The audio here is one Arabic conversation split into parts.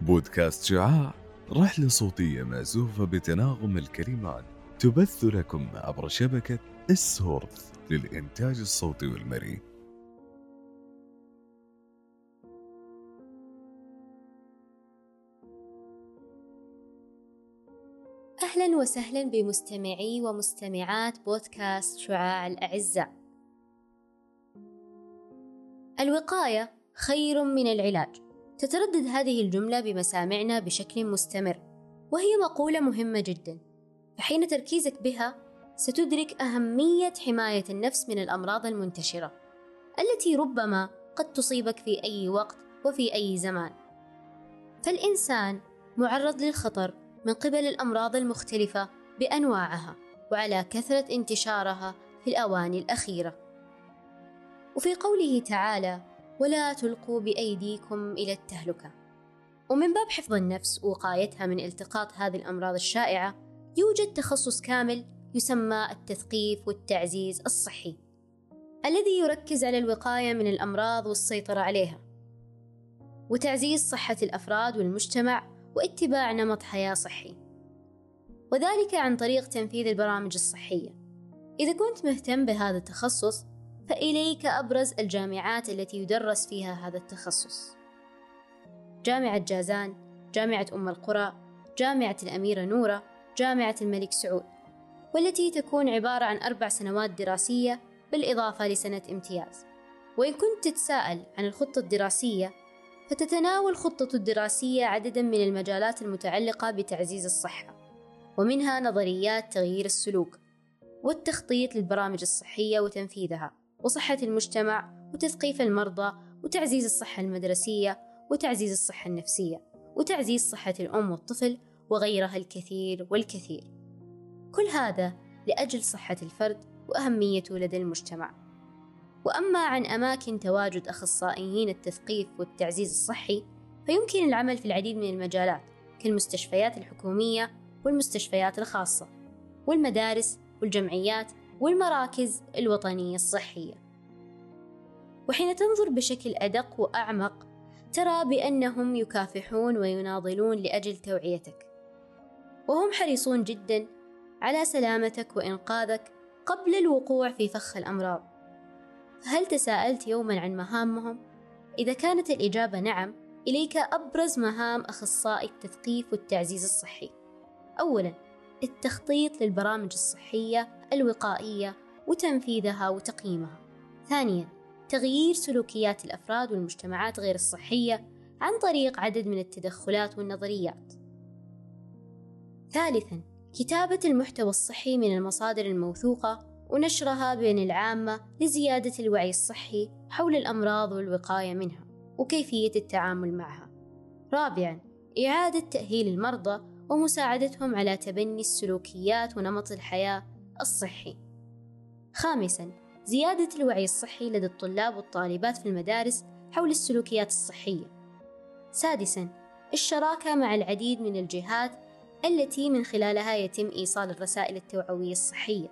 بودكاست شعاع رحلة صوتية مأزوفة بتناغم الكلمات تبث لكم عبر شبكة السورث للإنتاج الصوتي والمرئي. أهلا وسهلا بمستمعي ومستمعات بودكاست شعاع الأعزاء. الوقاية خير من العلاج. تتردد هذه الجملة بمسامعنا بشكل مستمر وهي مقولة مهمة جدا. فحين تركيزك بها ستدرك أهمية حماية النفس من الأمراض المنتشرة التي ربما قد تصيبك في أي وقت وفي أي زمان. فالإنسان معرض للخطر من قبل الأمراض المختلفة بأنواعها وعلى كثرة انتشارها في الأواني الأخيرة. وفي قوله تعالى ولا تلقوا بأيديكم إلى التهلكة. ومن باب حفظ النفس ووقايتها من التقاط هذه الأمراض الشائعة يوجد تخصص كامل يسمى التثقيف والتعزيز الصحي الذي يركز على الوقاية من الأمراض والسيطرة عليها وتعزيز صحة الأفراد والمجتمع واتباع نمط حياة صحي وذلك عن طريق تنفيذ البرامج الصحية. إذا كنت مهتم بهذا التخصص فإليك أبرز الجامعات التي يدرس فيها هذا التخصص. جامعة جازان جامعة أم القرى جامعة الأميرة نورة جامعة الملك سعود والتي تكون عبارة عن أربع سنوات دراسية بالإضافة لسنة امتياز. وإن كنت تتساءل عن الخطة الدراسية فتتناول الخطة الدراسية عددا من المجالات المتعلقة بتعزيز الصحة ومنها نظريات تغيير السلوك والتخطيط للبرامج الصحية وتنفيذها. وصحة المجتمع وتثقيف المرضى وتعزيز الصحة المدرسية وتعزيز الصحة النفسية وتعزيز صحة الأم والطفل وغيرها الكثير والكثير. كل هذا لأجل صحة الفرد وأهميته لدى المجتمع. وأما عن أماكن تواجد أخصائيين التثقيف والتعزيز الصحي فيمكن العمل في العديد من المجالات كالمستشفيات الحكومية والمستشفيات الخاصة والمدارس والجمعيات والمراكز الوطنية الصحية. وحين تنظر بشكل أدق وأعمق ترى بأنهم يكافحون ويناضلون لأجل توعيتك. وهم حريصون جدا على سلامتك وإنقاذك قبل الوقوع في فخ الأمراض. فهل تساءلت يوما عن مهامهم؟ إذا كانت الإجابة نعم إليك أبرز مهام أخصائي التثقيف والتعزيز الصحي. أولا التخطيط للبرامج الصحية الوقائية وتنفيذها وتقييمها ثانيا تغيير سلوكيات الأفراد والمجتمعات غير الصحية عن طريق عدد من التدخلات والنظريات ثالثا كتابة المحتوى الصحي من المصادر الموثوقة ونشرها بين العامة لزيادة الوعي الصحي حول الأمراض والوقاية منها وكيفية التعامل معها. رابعًا إعادة تأهيل المرضى ومساعدتهم على تبني السلوكيات ونمط الحياة الصحي. خامسًا زيادة الوعي الصحي لدى الطلاب والطالبات في المدارس حول السلوكيات الصحية. سادسًا الشراكة مع العديد من الجهات التي من خلالها يتم إيصال الرسائل التوعوية الصحية.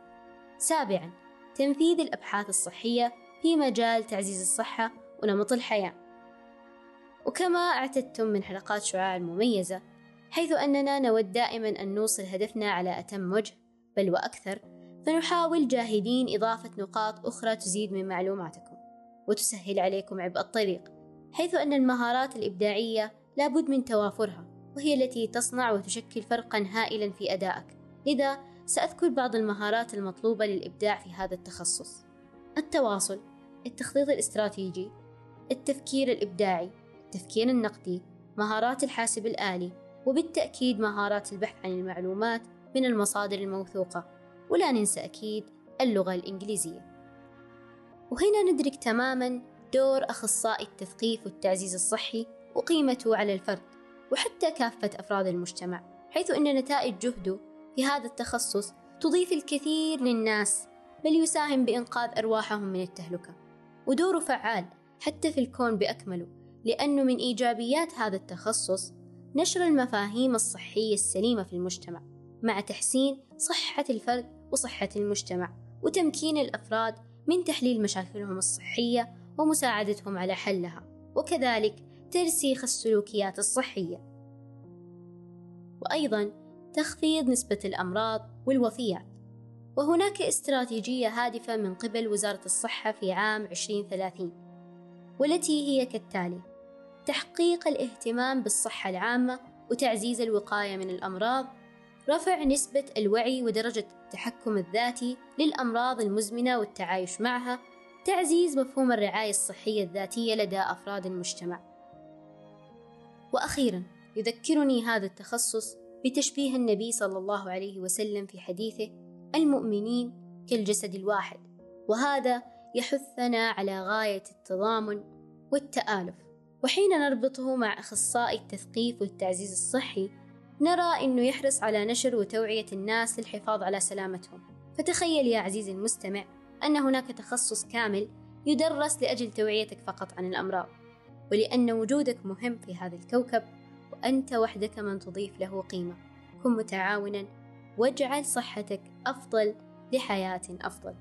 سابعًا تنفيذ الأبحاث الصحية في مجال تعزيز الصحة ونمط الحياة. وكما اعتدتم من حلقات شعاع المميزة حيث أننا نود دائما أن نوصل هدفنا على أتم وجه بل وأكثر فنحاول جاهدين إضافة نقاط أخرى تزيد من معلوماتكم وتسهل عليكم عبء الطريق حيث أن المهارات الإبداعية لابد من توافرها وهي التي تصنع وتشكل فرقا هائلا في أدائك. لذا سأذكر بعض المهارات المطلوبة للإبداع في هذا التخصص التواصل التخطيط الاستراتيجي التفكير الإبداعي التفكير النقدي مهارات الحاسب الآلي وبالتأكيد مهارات البحث عن المعلومات من المصادر الموثوقة ولا ننسى أكيد اللغة الإنجليزية. وهنا ندرك تماما دور أخصائي التثقيف والتعزيز الصحي وقيمته على الفرد وحتى كافة أفراد المجتمع حيث أن نتائج جهده في هذا التخصص تضيف الكثير للناس بل يساهم بإنقاذ أرواحهم من التهلكة. ودوره فعال حتى في الكون بأكمله لأنه من إيجابيات هذا التخصص نشر المفاهيم الصحية السليمة في المجتمع مع تحسين صحة الفرد وصحة المجتمع وتمكين الأفراد من تحليل مشاكلهم الصحية ومساعدتهم على حلها وكذلك ترسيخ السلوكيات الصحية. وأيضا تخفيض نسبة الأمراض والوفيات. وهناك استراتيجية هادفة من قبل وزارة الصحة في عام 2030 والتي هي كالتالي تحقيق الاهتمام بالصحة العامة وتعزيز الوقاية من الأمراض رفع نسبة الوعي ودرجة التحكم الذاتي للأمراض المزمنة والتعايش معها تعزيز مفهوم الرعاية الصحية الذاتية لدى أفراد المجتمع. وأخيرا يذكرني هذا التخصص بتشبيه النبي صلى الله عليه وسلم في حديثه المؤمنين كالجسد الواحد وهذا يحثنا على غاية التضامن والتآلف. وحين نربطه مع أخصائي التثقيف والتعزيز الصحي نرى أنه يحرص على نشر وتوعية الناس للحفاظ على سلامتهم. فتخيل يا عزيزي المستمع أن هناك تخصص كامل يدرس لأجل توعيتك فقط عن الأمراض ولأن وجودك مهم في هذا الكوكب وأنت وحدك من تضيف له قيمة. كن متعاونا واجعل صحتك أفضل لحياة أفضل.